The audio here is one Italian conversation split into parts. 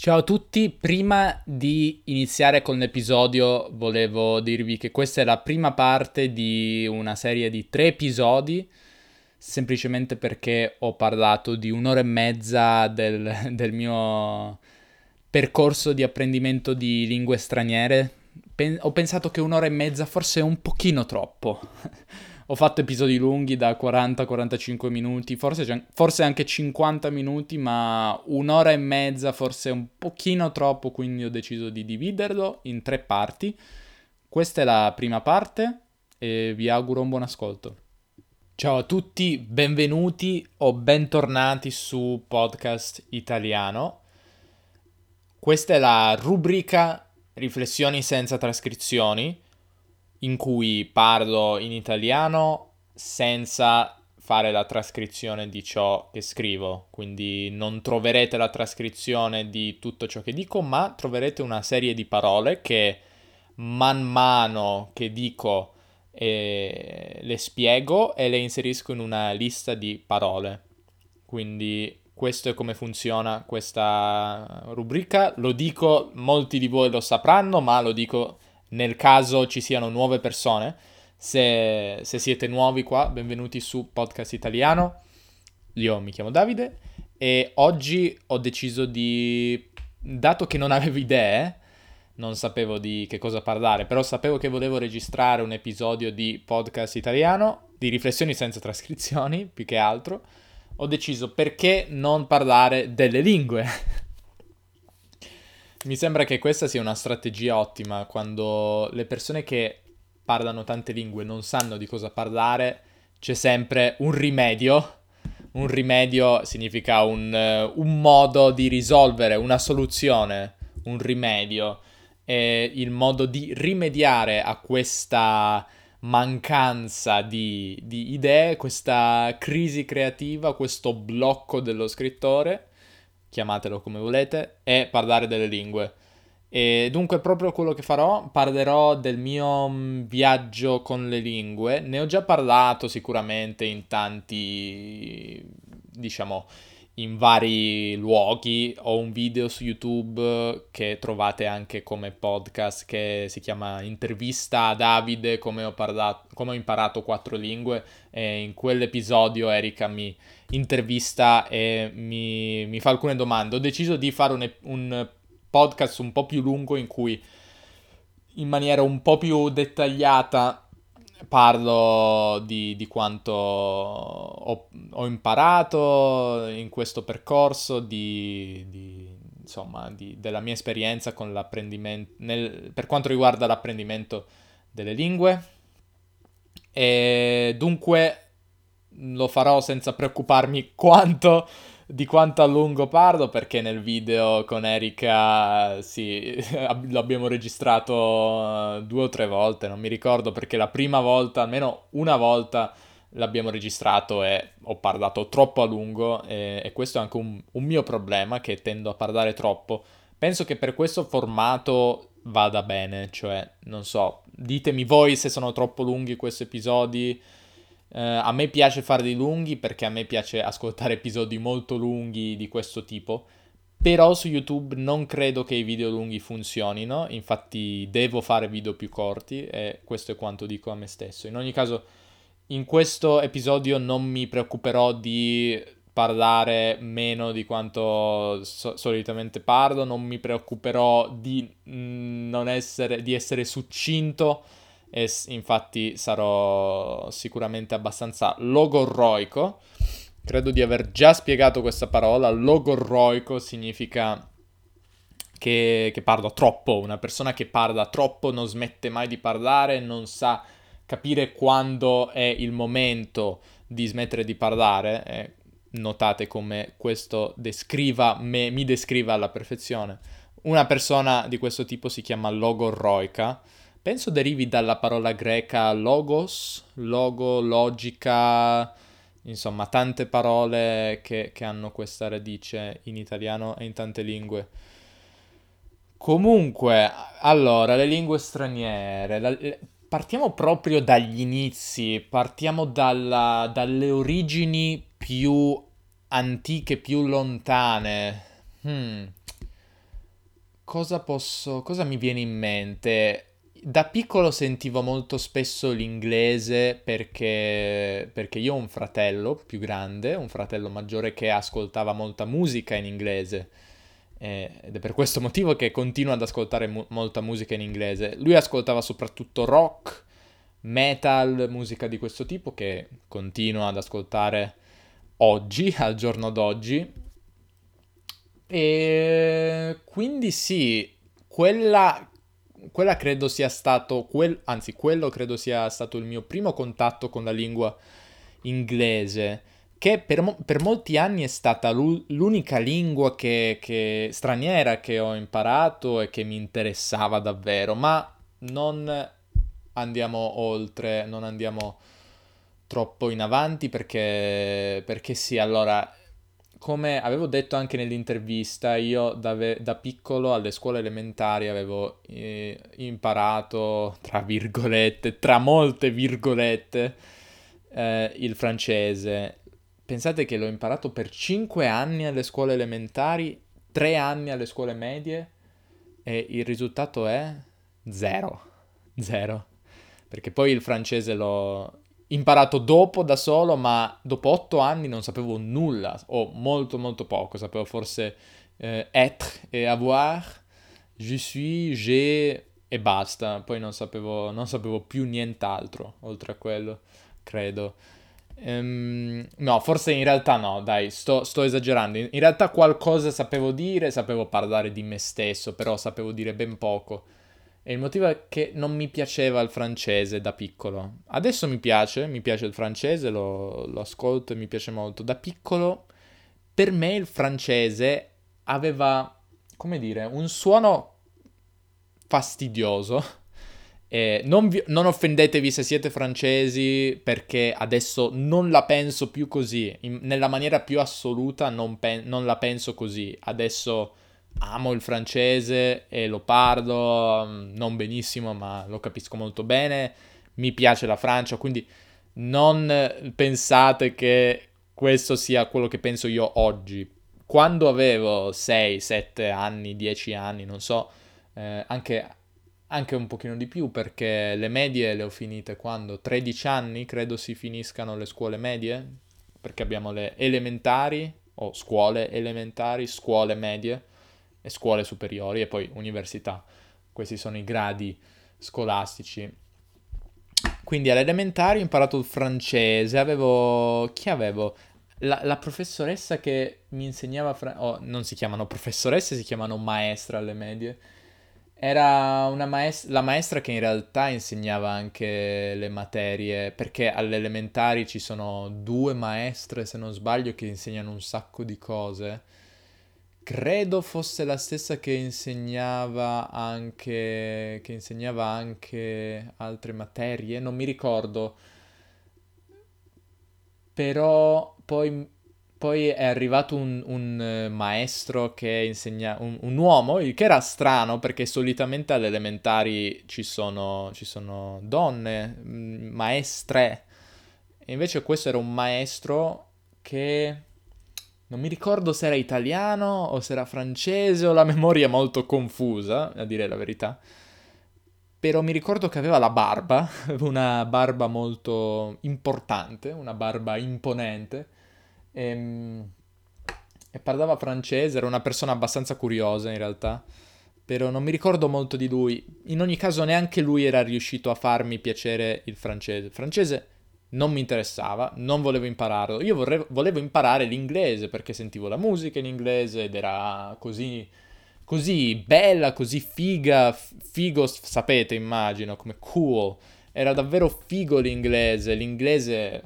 Ciao a tutti, prima di iniziare con l'episodio volevo dirvi che questa è la prima parte di una serie di tre episodi, semplicemente perché ho parlato di un'ora e mezza del, del mio percorso di apprendimento di lingue straniere. Pen- ho pensato che un'ora e mezza forse è un pochino troppo. Ho fatto episodi lunghi da 40-45 minuti, forse, forse, anche 50 minuti, ma un'ora e mezza forse un pochino troppo, quindi ho deciso di dividerlo in tre parti. Questa è la prima parte e vi auguro un buon ascolto. Ciao a tutti, benvenuti o bentornati su Podcast Italiano. Questa è la rubrica Riflessioni senza trascrizioni in cui parlo in italiano senza fare la trascrizione di ciò che scrivo, quindi non troverete la trascrizione di tutto ciò che dico, ma troverete una serie di parole che man mano che dico eh, le spiego e le inserisco in una lista di parole. Quindi questo è come funziona questa rubrica. Lo dico, molti di voi lo sapranno, ma lo dico nel caso ci siano nuove persone. Se, se, siete nuovi qua, benvenuti su Podcast Italiano. Io mi chiamo Davide e oggi ho deciso di, dato che non avevo idee, non sapevo di che cosa parlare, però sapevo che volevo registrare un episodio di Podcast Italiano, di riflessioni senza trascrizioni, più che altro, ho deciso perché non parlare delle lingue. Mi sembra che questa sia una strategia ottima quando le persone che parlano tante lingue non sanno di cosa parlare, c'è sempre un rimedio. Un rimedio significa un, uh, un modo di risolvere, una soluzione, un rimedio. E il modo di rimediare a questa mancanza di, di idee, questa crisi creativa, questo blocco dello scrittore chiamatelo come volete, è parlare delle lingue. E dunque proprio quello che farò, parlerò del mio mm, viaggio con le lingue. Ne ho già parlato sicuramente in tanti, diciamo, in vari luoghi. Ho un video su YouTube che trovate anche come podcast che si chiama Intervista a Davide, come ho, parlato, come ho imparato quattro lingue. E in quell'episodio Erika mi intervista e mi, mi fa alcune domande. Ho deciso di fare un, un podcast un po' più lungo in cui in maniera un po' più dettagliata parlo di, di quanto ho, ho, imparato in questo percorso, di, di, insomma, della mia esperienza con l'apprendimento, nel, per quanto riguarda l'apprendimento delle lingue. E dunque lo farò senza preoccuparmi quanto di quanto a lungo parlo perché nel video con Erika sì, lo abbiamo registrato eh, due o tre volte, non mi ricordo perché la prima volta, almeno una volta l'abbiamo registrato e ho parlato troppo a lungo e, e questo è anche un, un mio problema che tendo a parlare troppo. Penso che per questo formato vada bene, cioè non so, ditemi voi se sono troppo lunghi questi episodi Uh, a me piace farli lunghi perché a me piace ascoltare episodi molto lunghi di questo tipo. Però su YouTube non credo che i video lunghi funzionino, infatti devo fare video più corti e questo è quanto dico a me stesso. In ogni caso, in questo episodio non mi preoccuperò di parlare meno di quanto so- solitamente parlo, non mi preoccuperò di, essere, di essere succinto e infatti sarò sicuramente abbastanza logorroico. Credo di aver già spiegato questa parola. Logorroico significa che, che parlo troppo. Una persona che parla troppo non smette mai di parlare, non sa capire quando è il momento di smettere di parlare. Eh, notate come questo descriva me, mi descriva alla perfezione. Una persona di questo tipo si chiama logorroica Penso derivi dalla parola greca logos, logo, logica, insomma tante parole che, che hanno questa radice in italiano e in tante lingue. Comunque, allora, le lingue straniere. La, partiamo proprio dagli inizi, partiamo dalla, dalle origini più antiche, più lontane. Hmm. cosa posso, cosa mi viene in mente? Da piccolo sentivo molto spesso l'inglese perché, perché io ho un fratello più grande, un fratello maggiore che ascoltava molta musica in inglese. Eh, ed è per questo motivo che continuo ad ascoltare mu- molta musica in inglese. Lui ascoltava soprattutto rock, metal, musica di questo tipo che continuo ad ascoltare oggi, al giorno d'oggi. E quindi sì, quella quella credo sia stato, quel, anzi quello credo sia stato il mio primo contatto con la lingua inglese, che per, per molti anni è stata l'unica lingua che, che, straniera che ho imparato e che mi interessava davvero, ma non andiamo oltre, non andiamo troppo in avanti perché, perché sì, allora come avevo detto anche nell'intervista, io da, da piccolo alle scuole elementari avevo eh, imparato, tra virgolette, tra molte virgolette, eh, il francese. Pensate che l'ho imparato per 5 anni alle scuole elementari, 3 anni alle scuole medie e il risultato è zero. Zero. Perché poi il francese l'ho, imparato dopo da solo, ma dopo otto anni non sapevo nulla, o molto molto poco, sapevo forse eh, être e avoir, je suis, j'ai e basta, poi non sapevo, non sapevo più nient'altro oltre a quello, credo. Um, no, forse in realtà no, dai, sto, sto, esagerando. In, in realtà qualcosa sapevo dire, sapevo parlare di me stesso, però sapevo dire ben poco. E il motivo è che non mi piaceva il francese da piccolo. Adesso mi piace, mi piace il francese, lo, lo ascolto e mi piace molto. Da piccolo, per me il francese aveva, come dire, un suono fastidioso. Eh, non, vi, non, offendetevi se siete francesi perché adesso non la penso più così, In, nella maniera più assoluta non, pe- non, la penso così. Adesso amo il francese e lo parlo mm, non benissimo, ma lo capisco molto bene. Mi piace la Francia, quindi non pensate che questo sia quello che penso io oggi. Quando avevo 6, 7 anni, 10 anni, non so, eh, anche, anche un pochino di più perché le medie le ho finite quando? 13 anni credo si finiscano le scuole medie, perché abbiamo le elementari o scuole elementari, scuole medie e scuole superiori e poi università. Questi sono i gradi scolastici. Quindi alle elementari ho imparato il francese, avevo... chi avevo? La, la professoressa che mi insegnava... Fra... Oh, non si chiamano professoresse, si chiamano maestra alle medie. Era una maestra, la maestra che in realtà insegnava anche le materie, perché alle elementari ci sono due maestre, se non sbaglio, che insegnano un sacco di cose credo fosse la stessa che insegnava anche, che insegnava anche altre materie, non mi ricordo. Però poi, poi è arrivato un, un eh, maestro che insegna, un, un, uomo, che era strano perché solitamente alle elementari ci sono, ci sono donne, mm, maestre. E invece questo era un maestro che non mi ricordo se era italiano o se era francese o la memoria è molto confusa, a dire la verità. Però mi ricordo che aveva la barba, una barba molto importante, una barba imponente. E, ehm, e parlava francese, era una persona abbastanza curiosa in realtà. Però non mi ricordo molto di lui. In ogni caso neanche lui era riuscito a farmi piacere il francese. Il francese non mi interessava, non volevo impararlo. Io vorrei, volevo imparare l'inglese perché sentivo la musica in inglese ed era così, così bella, così figa, figo, sapete, immagino, come cool. Era davvero figo l'inglese, l'inglese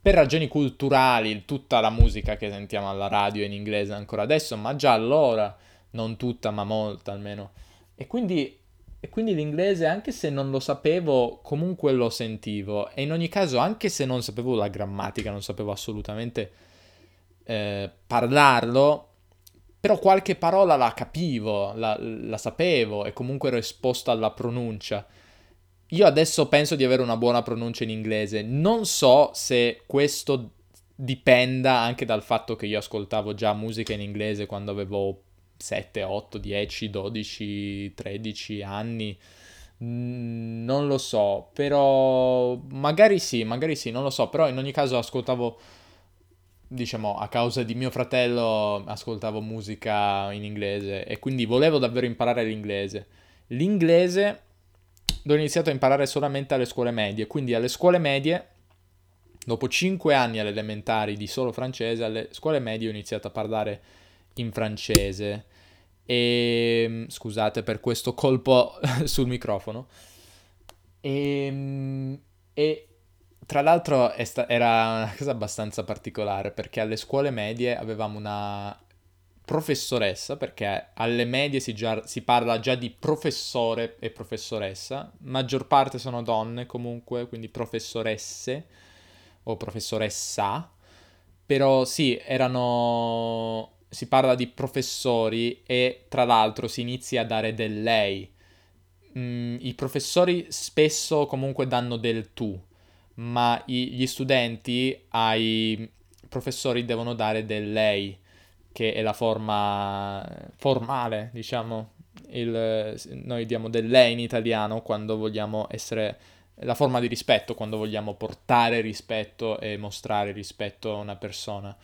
per ragioni culturali, tutta la musica che sentiamo alla radio in inglese ancora adesso, ma già allora, non tutta, ma molta almeno. E quindi e quindi l'inglese, anche se non lo sapevo, comunque lo sentivo. E in ogni caso, anche se non sapevo la grammatica, non sapevo assolutamente eh, parlarlo, però qualche parola la capivo, la, la sapevo e comunque ero esposto alla pronuncia. Io adesso penso di avere una buona pronuncia in inglese. Non so se questo dipenda anche dal fatto che io ascoltavo già musica in inglese quando avevo 7, 8, 10, 12, 13 anni. Mm, non lo so, però magari sì, magari sì, non lo so, però in ogni caso ascoltavo, diciamo, a causa di mio fratello, ascoltavo musica in inglese e quindi volevo davvero imparare l'inglese. L'inglese l'ho iniziato a imparare solamente alle scuole medie, quindi alle scuole medie, dopo 5 anni alle elementari di solo francese, alle scuole medie ho iniziato a parlare in francese. E ehm, scusate per questo colpo sul microfono. E, ehm, e tra l'altro sta- era una cosa abbastanza particolare perché alle scuole medie avevamo una professoressa, perché alle medie si, già, si, parla già di professore e professoressa, maggior parte sono donne comunque, quindi professoresse o professoressa, però sì, erano... si parla di professori e tra l'altro si inizia a dare del lei. Mm, I professori spesso comunque danno del tu, ma i, gli studenti ai professori devono dare del lei che è la forma formale, diciamo, il, noi diamo del lei in italiano quando vogliamo essere la forma di rispetto, quando vogliamo portare rispetto e mostrare rispetto a una persona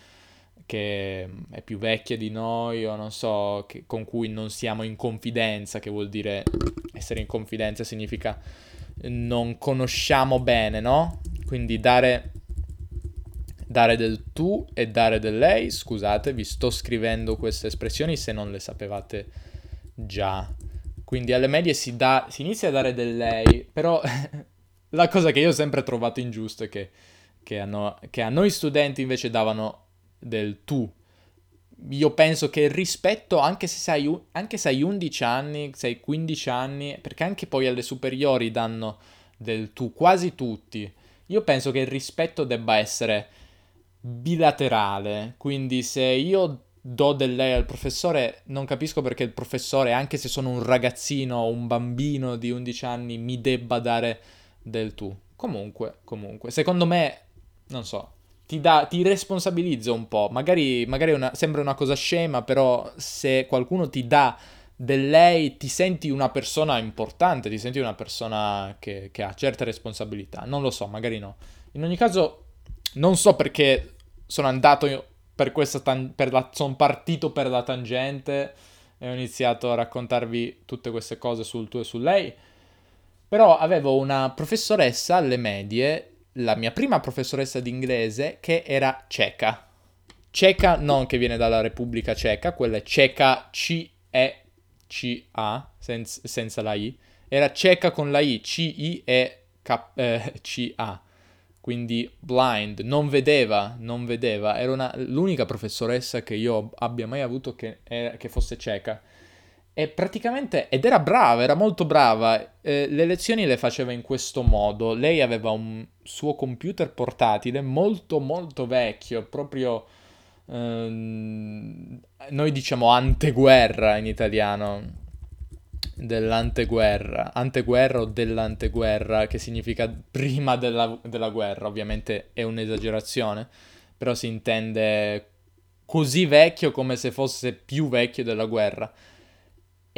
che è più vecchia di noi o non so, che, con cui non siamo in confidenza, che vuol dire essere in confidenza significa non conosciamo bene, no? Quindi dare dare del tu e dare del lei. Scusate, vi sto scrivendo queste espressioni se non le sapevate già. Quindi alle medie si, da, si inizia a dare del lei, però la cosa che io ho sempre trovato ingiusta è che, che, a che a noi studenti invece davano del tu. Io penso che il rispetto, anche se, hai, anche se hai 11 anni, se hai 15 anni, perché anche poi alle superiori danno del tu, quasi tutti. Io penso che il rispetto debba essere bilaterale, quindi se io do del lei al professore, non capisco perché il professore, anche se sono un ragazzino o un bambino di 11 anni, mi debba dare del tu. Comunque, comunque, secondo me, non so, ti, da, ti responsabilizza un po'. Magari, magari una, sembra una cosa scema, però se qualcuno ti dà del lei, ti senti una persona importante, ti senti una persona che, che ha certe responsabilità. Non lo so, magari no. In ogni caso, non so perché sono andato per questa tan- sono partito per la tangente e ho iniziato a raccontarvi tutte queste cose sul tuo e su lei. Però avevo una professoressa alle medie, la mia prima professoressa di inglese, che era ceca. Ceca non che viene dalla Repubblica Ceca, quella è ceca C-E-C-A, senza, senza la I. Era ceca con la I, C-I-E-C-A. Eh, quindi blind, non vedeva, non vedeva, era una, l'unica professoressa che io abbia mai avuto che, era, che fosse cieca. E praticamente, ed era brava, era molto brava, eh, le lezioni le faceva in questo modo, lei aveva un suo computer portatile molto molto vecchio, proprio, ehm, noi diciamo anteguerra in italiano, dell'anteguerra, anteguerra o dell'anteguerra, che significa prima della, della guerra, ovviamente è un'esagerazione, però si intende così vecchio come se fosse più vecchio della guerra.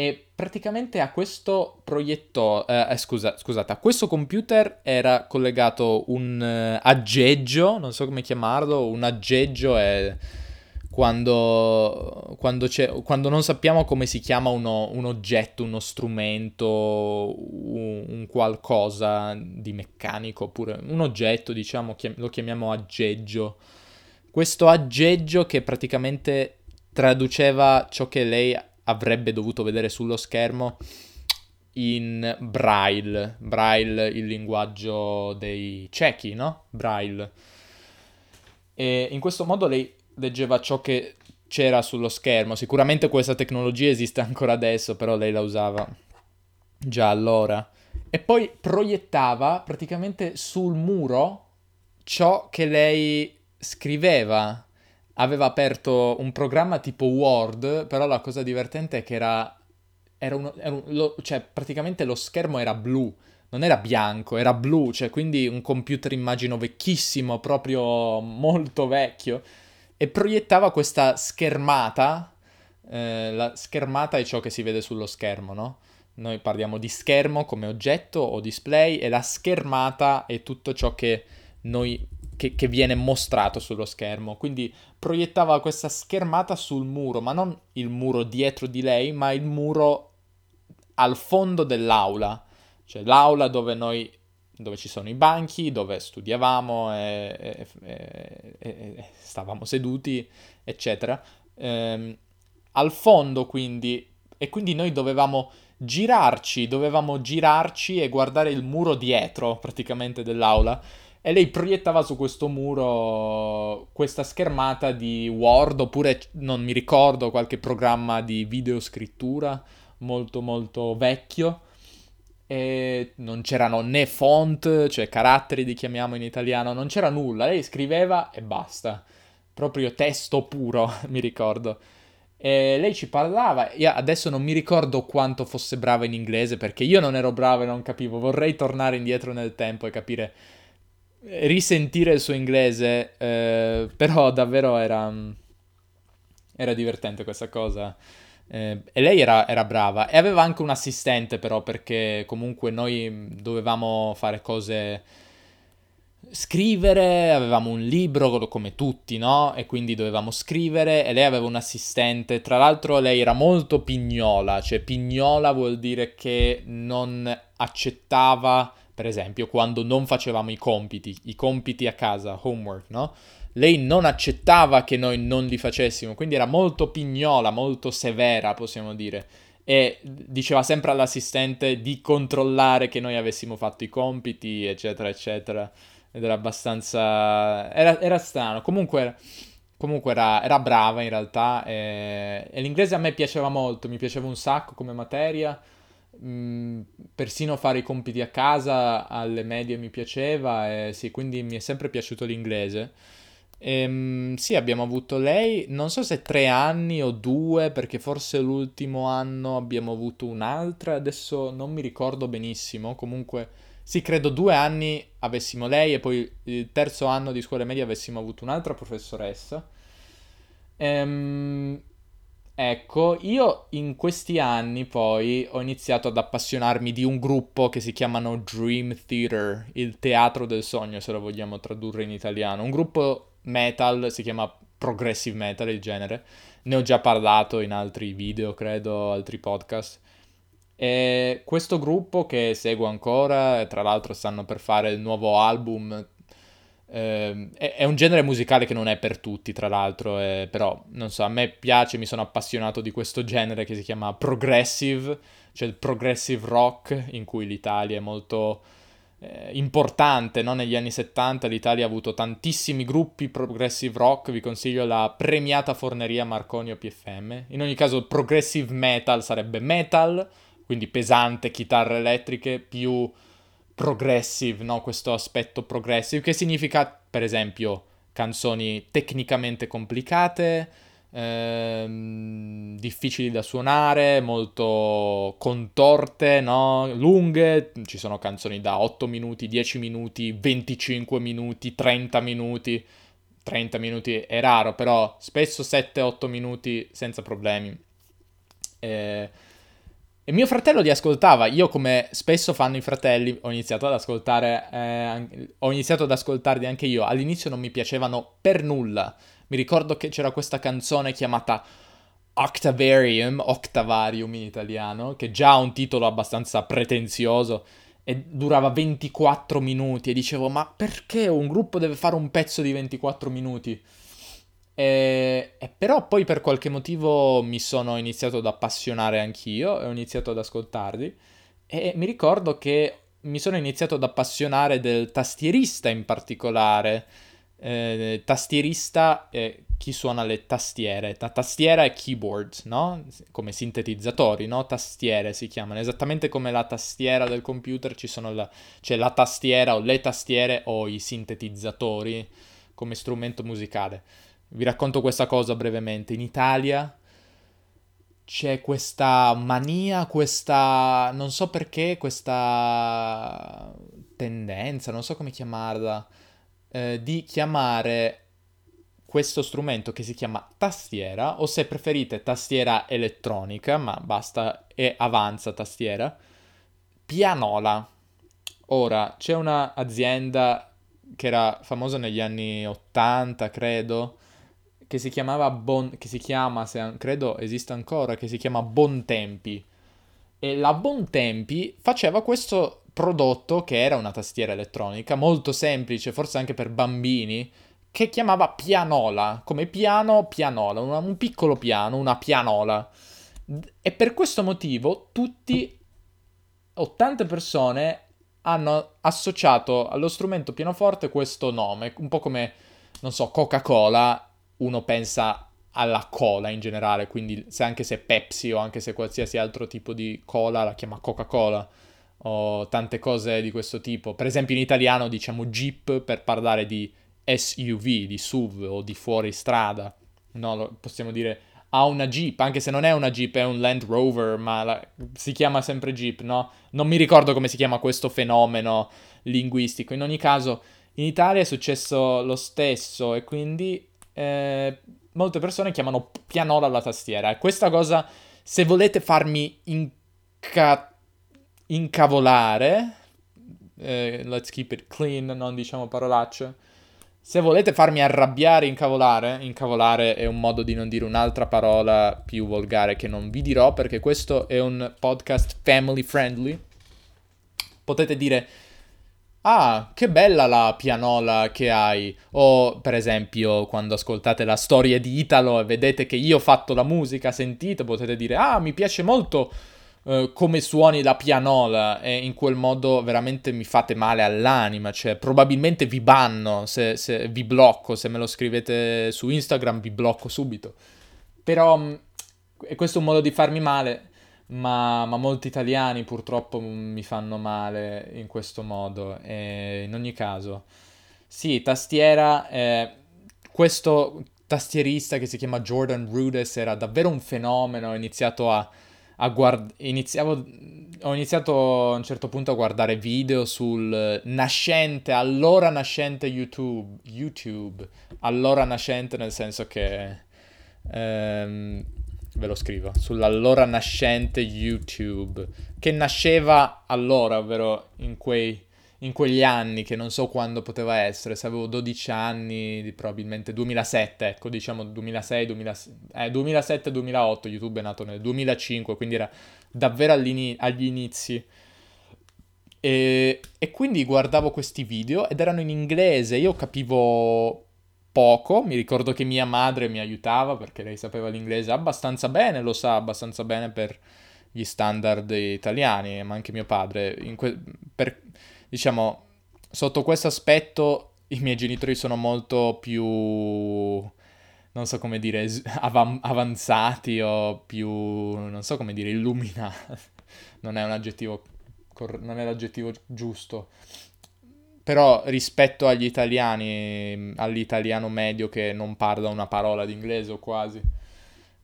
E praticamente a questo proiettore, eh, eh, scusa, scusate, a questo computer era collegato un uh, aggeggio, non so come chiamarlo, un aggeggio è quando, quando, quando, non sappiamo come si chiama uno, un oggetto, uno strumento, un, un, qualcosa di meccanico, oppure un oggetto, diciamo, lo chiamiamo aggeggio. Questo aggeggio che praticamente traduceva ciò che lei avrebbe dovuto vedere sullo schermo in braille. Braille, il linguaggio dei ciechi, no? Braille. E in questo modo lei leggeva ciò che c'era sullo schermo. Sicuramente questa tecnologia esiste ancora adesso, però lei la usava già allora. E poi proiettava praticamente sul muro ciò che lei scriveva. Aveva aperto un programma tipo Word, però la cosa divertente è che era... era, uno, era un, lo, cioè praticamente lo schermo era blu, non era bianco, era blu, cioè quindi un computer immagino vecchissimo, proprio molto vecchio e proiettava questa schermata eh, la schermata è ciò che si vede sullo schermo, no? Noi parliamo di schermo come oggetto o display e la schermata è tutto ciò che noi che, che, viene mostrato sullo schermo. Quindi proiettava questa schermata sul muro, ma non il muro dietro di lei, ma il muro al fondo dell'aula. Cioè l'aula dove noi dove ci sono i banchi, dove studiavamo e, e, e, stavamo seduti, eccetera. Ehm, al fondo quindi, e quindi noi dovevamo girarci, dovevamo girarci e guardare il muro dietro praticamente dell'aula. E lei proiettava su questo muro questa schermata di Word oppure non mi ricordo qualche programma di videoscrittura molto molto vecchio. E non c'erano né font, cioè caratteri li chiamiamo in italiano, non c'era nulla, lei scriveva e basta, proprio testo puro, mi ricordo. E lei ci parlava, io adesso non mi ricordo quanto fosse brava in inglese perché io non ero bravo e non capivo, vorrei tornare indietro nel tempo e capire, risentire il suo inglese, eh, però davvero era, era divertente questa cosa. Eh, e lei era, era, brava e aveva anche un assistente però perché comunque noi dovevamo fare cose scrivere, avevamo un libro come tutti, no? E quindi dovevamo scrivere e lei aveva un assistente. Tra l'altro lei era molto pignola, cioè pignola vuol dire che non accettava, per esempio, quando non facevamo i compiti, i compiti a casa, homework, no? lei non accettava che noi non li facessimo, quindi era molto pignola, molto severa, possiamo dire. E diceva sempre all'assistente di controllare che noi avessimo fatto i compiti, eccetera, eccetera. Ed era abbastanza... Era, era strano. Comunque, comunque era, era, brava in realtà. E... e, l'inglese a me piaceva molto, mi piaceva un sacco come materia. Mm, persino fare i compiti a casa alle medie mi piaceva. E sì, quindi mi è sempre piaciuto l'inglese. Ehm, sì, abbiamo avuto lei, non so se tre anni o due, perché forse l'ultimo anno abbiamo avuto un'altra, adesso non mi ricordo benissimo, comunque sì, credo due anni avessimo lei e poi il terzo anno di scuola media avessimo avuto un'altra professoressa. Ehm, ecco, io in questi anni poi ho iniziato ad appassionarmi di un gruppo che si chiamano Dream Theater, il teatro del sogno se lo vogliamo tradurre in italiano, un gruppo metal, si chiama progressive metal il genere. Ne ho già parlato in altri video, credo, altri podcast. E questo gruppo che seguo ancora, tra l'altro stanno per fare il nuovo album, è, è, un genere musicale che non è per tutti, tra l'altro, eh, però non so, a me piace, mi sono appassionato di questo genere che si chiama progressive, cioè il progressive rock, in cui l'Italia è molto eh, importante no? negli anni 70 l'Italia ha avuto tantissimi gruppi progressive rock vi consiglio la premiata forneria Marconio PFM in ogni caso progressive metal sarebbe metal quindi pesante chitarre elettriche più progressive no? questo aspetto progressive che significa per esempio canzoni tecnicamente complicate ehm, difficili da suonare, molto contorte, no? lunghe, ci sono canzoni da 8 minuti, 10 minuti, 25 minuti, 30 minuti. 30 minuti è raro, però spesso 7-8 minuti senza problemi. Eh, e mio fratello li ascoltava, io come spesso fanno i fratelli ho iniziato ad ascoltare, eh, ho iniziato ad ascoltarli anche io, all'inizio non mi piacevano per nulla, mi ricordo che c'era questa canzone chiamata Octavarium, Octavarium in italiano, che già ha un titolo abbastanza pretenzioso e durava 24 minuti. E dicevo ma perché un gruppo deve fare un pezzo di 24 minuti? E, e però poi per qualche motivo mi sono iniziato ad appassionare anch'io e ho iniziato ad ascoltarli e mi ricordo che mi sono iniziato ad appassionare del tastierista in particolare eh, tastierista è chi suona le tastiere. La tastiera è keyboard, no? Come sintetizzatori, no? Tastiere si chiamano. Esattamente come la tastiera del computer ci sono la... c'è la tastiera o le tastiere o i sintetizzatori come strumento musicale. Vi racconto questa cosa brevemente. In Italia c'è questa mania, questa... non so perché, questa tendenza, non so come chiamarla eh, di chiamare questo strumento che si chiama tastiera, o se preferite tastiera elettronica, ma basta e avanza tastiera, pianola. Ora, c'è un'azienda che era famosa negli anni 80, credo, che si chiamava Bon... che si chiama, se, credo esista ancora, che si chiama Bontempi. E la Bontempi faceva questo prodotto che era una tastiera elettronica, molto semplice, forse anche per bambini, che chiamava pianola, come piano, pianola, una, un piccolo piano, una pianola. E per questo motivo tutti, o tante persone, hanno associato allo strumento pianoforte questo nome, un po' come, non so, Coca-Cola, uno pensa alla cola in generale, quindi se anche se Pepsi o anche se qualsiasi altro tipo di cola la chiama Coca-Cola o tante cose di questo tipo. Per esempio in italiano diciamo Jeep per parlare di SUV, di SUV o di fuoristrada. No, possiamo dire ha una Jeep, anche se non è una Jeep, è un Land Rover, ma la, si chiama sempre Jeep, no? Non mi ricordo come si chiama questo fenomeno linguistico. In ogni caso, in Italia è successo lo stesso e quindi eh, molte persone chiamano pianola la tastiera. E questa cosa, se volete farmi inca- incavolare, eh, let's keep it clean, non diciamo parolacce se volete farmi arrabbiare, incavolare, incavolare è un modo di non dire un'altra parola più volgare che non vi dirò perché questo è un podcast family friendly. Potete dire, ah, che bella la pianola che hai. O per esempio quando ascoltate la storia di Italo e vedete che io ho fatto la musica, sentite, potete dire, ah, mi piace molto Uh, come suoni la pianola e in quel modo veramente mi fate male all'anima, cioè probabilmente vi banno, se, se vi blocco, se me lo scrivete su Instagram vi blocco subito. Però mm, questo è un modo di farmi male, ma, ma, molti italiani purtroppo mi fanno male in questo modo. E in ogni caso, sì, tastiera, eh, questo tastierista che si chiama Jordan Rudess era davvero un fenomeno, ho iniziato a a guard- iniziavo, ho iniziato a un certo punto a guardare video sul nascente, allora nascente YouTube, YouTube, allora nascente nel senso che, ehm, ve lo scrivo, sull'allora nascente YouTube, che nasceva allora, ovvero in quei in quegli anni che non so quando poteva essere, se avevo 12 anni, probabilmente 2007, ecco, diciamo 2006, 2006 eh, 2007-2008, YouTube è nato nel 2005, quindi era davvero agli inizi. E, e quindi guardavo questi video ed erano in inglese, io capivo poco, mi ricordo che mia madre mi aiutava perché lei sapeva l'inglese abbastanza bene, lo sa abbastanza bene per gli standard italiani, ma anche mio padre. Que- per, diciamo, sotto questo aspetto i miei genitori sono molto più, non so come dire, av- avanzati o più, non so come dire, illuminati. non è un aggettivo, cor- non è l'aggettivo giusto. Però rispetto agli italiani, all'italiano medio che non parla una parola d'inglese o quasi.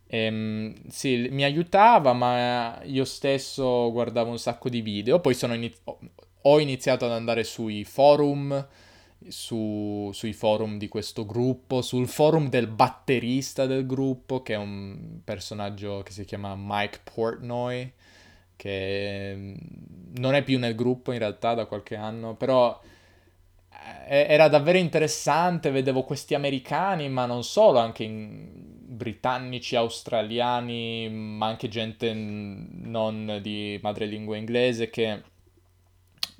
Ehm, sì, mi aiutava, ma io stesso guardavo un sacco di video. Poi iniziato ho iniziato ad andare sui forum, su, sui forum di questo gruppo, sul forum del batterista del gruppo, che è un personaggio che si chiama Mike Portnoy, che mm, non è più nel gruppo in realtà da qualche anno, però era davvero interessante, vedevo questi americani, ma non solo, anche britannici, australiani, ma anche gente non di madrelingua inglese che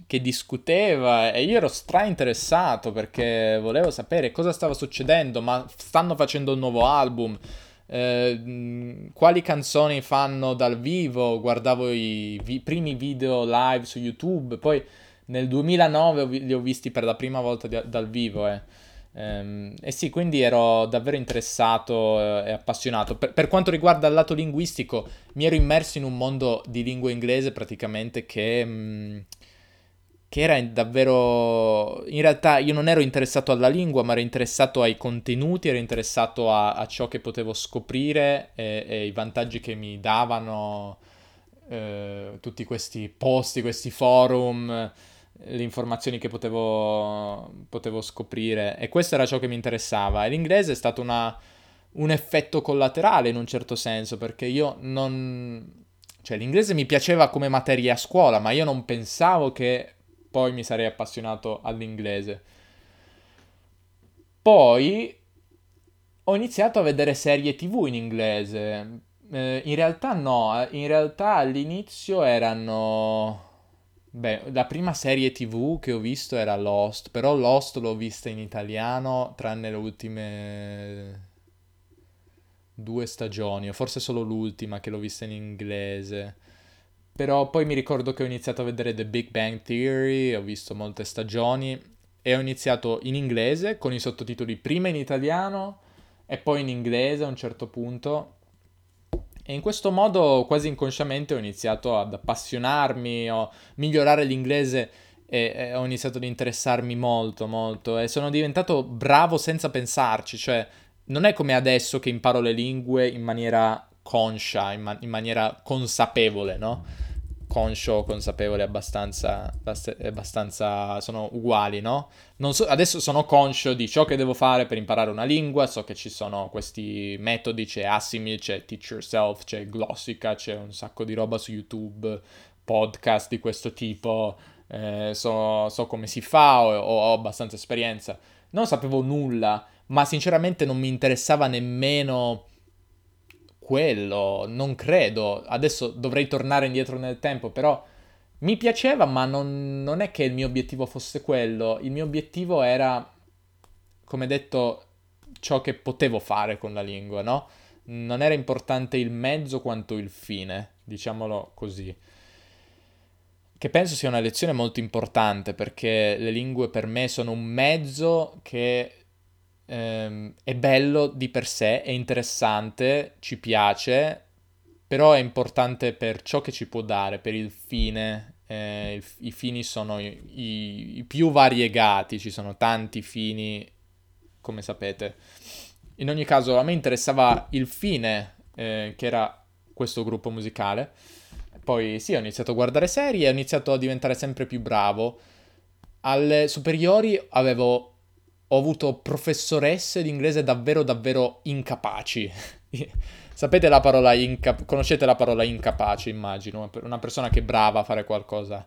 che discuteva e io ero stra interessato perché volevo sapere cosa stava succedendo, ma stanno facendo un nuovo album, eh, quali canzoni fanno dal vivo, guardavo i vi- primi video live su YouTube, poi nel 2009 li ho visti per la prima volta di- dal vivo. Eh. Um, e sì, quindi ero davvero interessato eh, e appassionato. Per, per, quanto riguarda il lato linguistico, mi ero immerso in un mondo di lingua inglese praticamente che mh, mm, che era davvero... In realtà io non ero interessato alla lingua, ma ero interessato ai contenuti, ero interessato a, a ciò che potevo scoprire e, e i vantaggi che mi davano eh, tutti questi posti, questi forum, le informazioni che potevo, potevo scoprire e questo era ciò che mi interessava. E l'inglese è stato una, un effetto collaterale in un certo senso perché io non... cioè l'inglese mi piaceva come materia a scuola, ma io non pensavo che poi mi sarei appassionato all'inglese. Poi ho iniziato a vedere serie tv in inglese. Eh, in realtà no, in realtà all'inizio erano... Beh, la prima serie tv che ho visto era Lost, però Lost l'ho vista in italiano tranne le ultime due stagioni, o forse solo l'ultima che l'ho vista in inglese. Però poi mi ricordo che ho iniziato a vedere The Big Bang Theory, ho visto molte stagioni e ho iniziato in inglese con i sottotitoli prima in italiano e poi in inglese a un certo punto e in questo modo, quasi inconsciamente, ho iniziato ad appassionarmi, a migliorare l'inglese e, ho iniziato ad interessarmi molto, molto e sono diventato bravo senza pensarci, cioè non è come adesso che imparo le lingue in maniera conscia, in, ma- in maniera consapevole, no? Conscio, consapevole, abbastanza, abbastanza sono uguali, no? So, adesso sono conscio di ciò che devo fare per imparare una lingua, so che ci sono questi metodi, c'è Asimil, c'è Teach Yourself, c'è Glossica, c'è un sacco di roba su YouTube, podcast di questo tipo, eh, so, so, come si fa, ho, ho abbastanza esperienza. Non sapevo nulla, ma sinceramente non mi interessava nemmeno quello, non credo. Adesso dovrei tornare indietro nel tempo, però mi piaceva, ma non, non, è che il mio obiettivo fosse quello. Il mio obiettivo era, come detto, ciò che potevo fare con la lingua, no? Non era importante il mezzo quanto il fine, diciamolo così. Che penso sia una lezione molto importante perché le lingue per me sono un mezzo che ehm, è bello di per sé, è interessante, ci piace, però è importante per ciò che ci può dare, per il fine. Eh, il, I fini sono i, i, i più variegati, ci sono tanti fini, come sapete. In ogni caso, a me interessava il fine, eh, che era questo gruppo musicale. Poi sì, ho iniziato a guardare serie, ho iniziato a diventare sempre più bravo. Alle superiori avevo ho avuto professoresse di inglese davvero davvero incapaci. Sapete la parola incapace? Conoscete la parola incapace, immagino, una persona che è brava a fare qualcosa,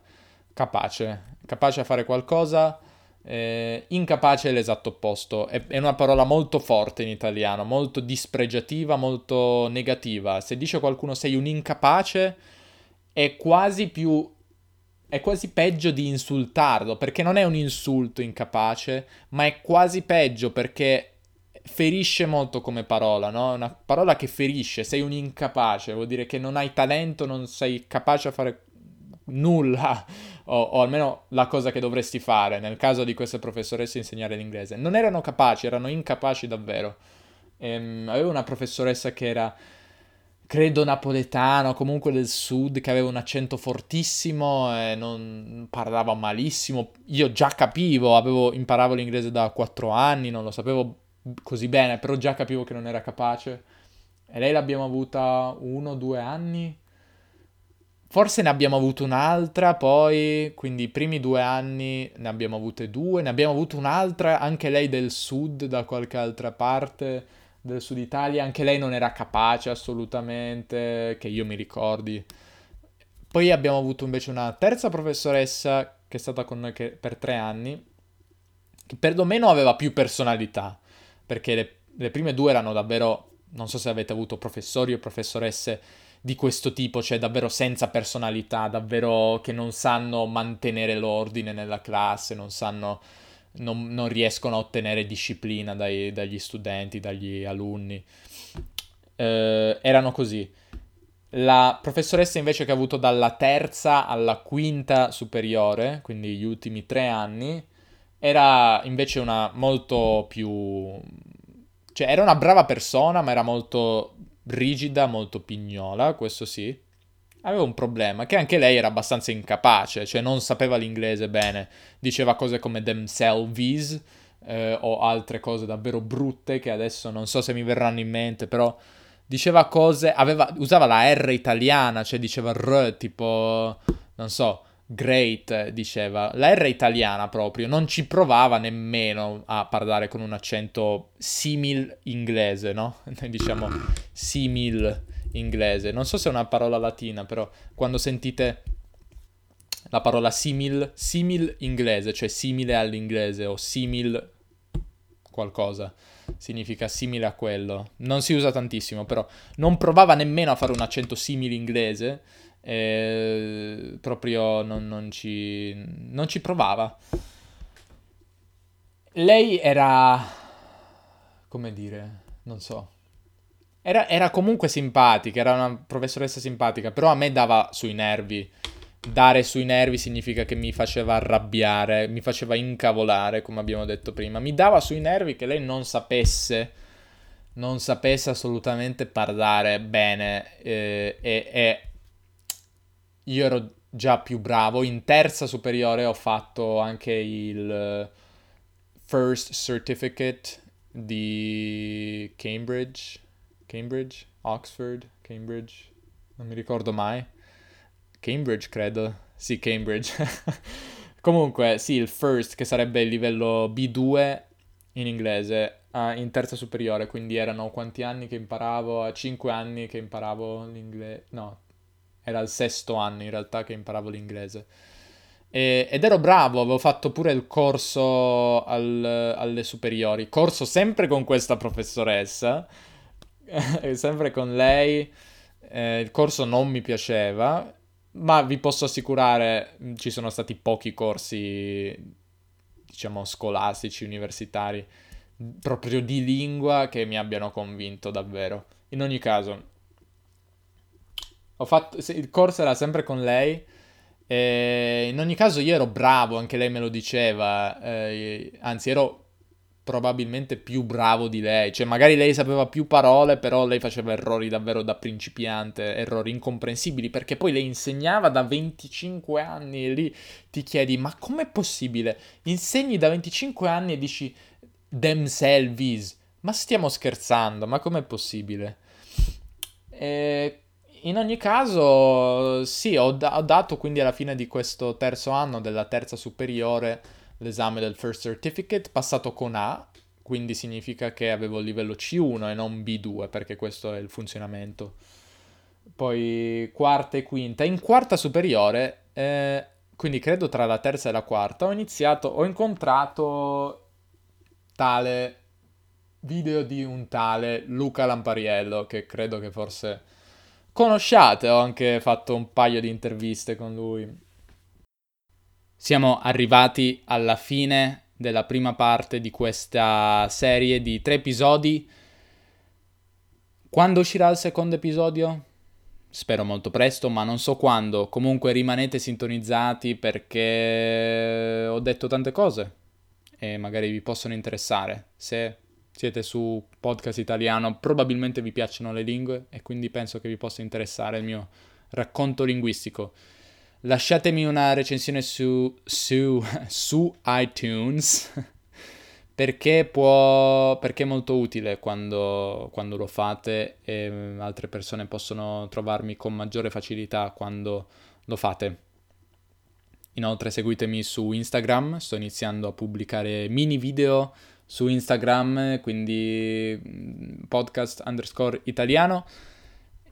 capace, capace a fare qualcosa, eh, incapace è l'esatto opposto, è, è una parola molto forte in italiano, molto dispregiativa, molto negativa. Se dice qualcuno sei un incapace, è quasi più è quasi peggio di insultarlo, perché non è un insulto incapace, ma è quasi peggio perché ferisce molto come parola, no? Una parola che ferisce, sei un incapace, vuol dire che non hai talento, non sei capace a fare nulla, o, o, almeno la cosa che dovresti fare, nel caso di queste professoresse insegnare l'inglese. Non erano capaci, erano incapaci davvero. Ehm, avevo una professoressa che era credo napoletano, comunque del sud, che aveva un accento fortissimo e non parlava malissimo. Io già capivo, avevo, imparavo l'inglese da quattro anni, non lo sapevo così bene, però già capivo che non era capace. E lei l'abbiamo avuta uno o due anni. Forse ne abbiamo avuto un'altra, poi, quindi i primi due anni ne abbiamo avute due, ne abbiamo avuto un'altra, anche lei del sud, da qualche altra parte del sud Italia, anche lei non era capace assolutamente, che io mi ricordi. Poi abbiamo avuto invece una terza professoressa che è stata con noi per tre anni, che perlomeno aveva più personalità, perché le, le prime due erano davvero, non so se avete avuto professori o professoresse di questo tipo, cioè davvero senza personalità, davvero che non sanno mantenere l'ordine nella classe, non sanno non, non riescono a ottenere disciplina dai, dagli studenti, dagli alunni. Eh, erano così. La professoressa invece che ha avuto dalla terza alla quinta superiore, quindi gli ultimi tre anni, era invece una molto più... cioè era una brava persona, ma era molto rigida, molto pignola, questo sì aveva un problema, che anche lei era abbastanza incapace, cioè non sapeva l'inglese bene, diceva cose come themselves eh, o altre cose davvero brutte che adesso non so se mi verranno in mente, però diceva cose, aveva, usava la R italiana, cioè diceva R tipo, non so, great, diceva. La R italiana proprio, non ci provava nemmeno a parlare con un accento simil inglese, no? Diciamo simil inglese. Non so se è una parola latina, però quando sentite la parola simil, simil inglese, cioè simile all'inglese o simil qualcosa, significa simile a quello. Non si usa tantissimo, però non provava nemmeno a fare un accento simile inglese eh, proprio non, non, ci, non ci provava. Lei era, come dire, non so, era, era, comunque simpatica, era una professoressa simpatica, però a me dava sui nervi. Dare sui nervi significa che mi faceva arrabbiare, mi faceva incavolare, come abbiamo detto prima. Mi dava sui nervi che lei non sapesse, non sapesse assolutamente parlare bene eh, e, e io ero già più bravo. In terza superiore ho fatto anche il eh, first certificate di Cambridge, Cambridge, Oxford, Cambridge, non mi ricordo mai. Cambridge, credo. Sì, Cambridge. Comunque, sì, il first, che sarebbe il livello B2 in inglese, in terza superiore, quindi erano quanti anni che imparavo? 5 anni che imparavo l'inglese. No, era il sesto anno in realtà che imparavo l'inglese. E, ed ero bravo, avevo fatto pure il corso al, alle superiori, corso sempre con questa professoressa, sempre con lei. Eh, il corso non mi piaceva, ma vi posso assicurare, ci sono stati pochi corsi, diciamo, scolastici, universitari, proprio di lingua che mi abbiano convinto davvero. In ogni caso, fatto, il corso era sempre con lei. E in ogni caso io ero bravo, anche lei me lo diceva, eh, anzi ero probabilmente più bravo di lei, cioè magari lei sapeva più parole, però lei faceva errori davvero da principiante, errori incomprensibili, perché poi lei insegnava da 25 anni e lì ti chiedi ma com'è possibile? Insegni da 25 anni e dici themselves, ma stiamo scherzando, ma com'è possibile? E in ogni caso, sì, ho, da- ho, dato quindi alla fine di questo terzo anno della terza superiore l'esame del First Certificate, passato con A, quindi significa che avevo il livello C1 e non B2, perché questo è il funzionamento. Poi quarta e quinta. In quarta superiore, eh, quindi credo tra la terza e la quarta, ho iniziato, ho incontrato tale video di un tale Luca Lampariello, che credo che forse conosciate, ho anche fatto un paio di interviste con lui. Siamo arrivati alla fine della prima parte di questa serie di tre episodi. Quando uscirà il secondo episodio? Spero molto presto, ma non so quando. Comunque rimanete sintonizzati perché ho detto tante cose e magari vi possono interessare. Se siete su podcast italiano, probabilmente vi piacciono le lingue e quindi penso che vi possa interessare il mio racconto linguistico. Lasciatemi una recensione su, su, su iTunes perché, può, perché è molto utile quando, quando lo fate e altre persone possono trovarmi con maggiore facilità quando lo fate. Inoltre seguitemi su Instagram, sto iniziando a pubblicare mini video su Instagram, quindi mm, podcast underscore italiano.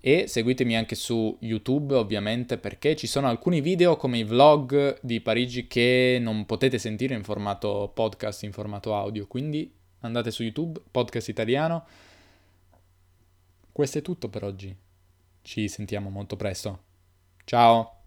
E seguitemi anche su YouTube ovviamente perché ci sono alcuni video come i vlog di Parigi che non potete sentire in formato podcast, in formato audio. Quindi andate su YouTube, podcast italiano. Questo è tutto per oggi. Ci sentiamo molto presto. Ciao!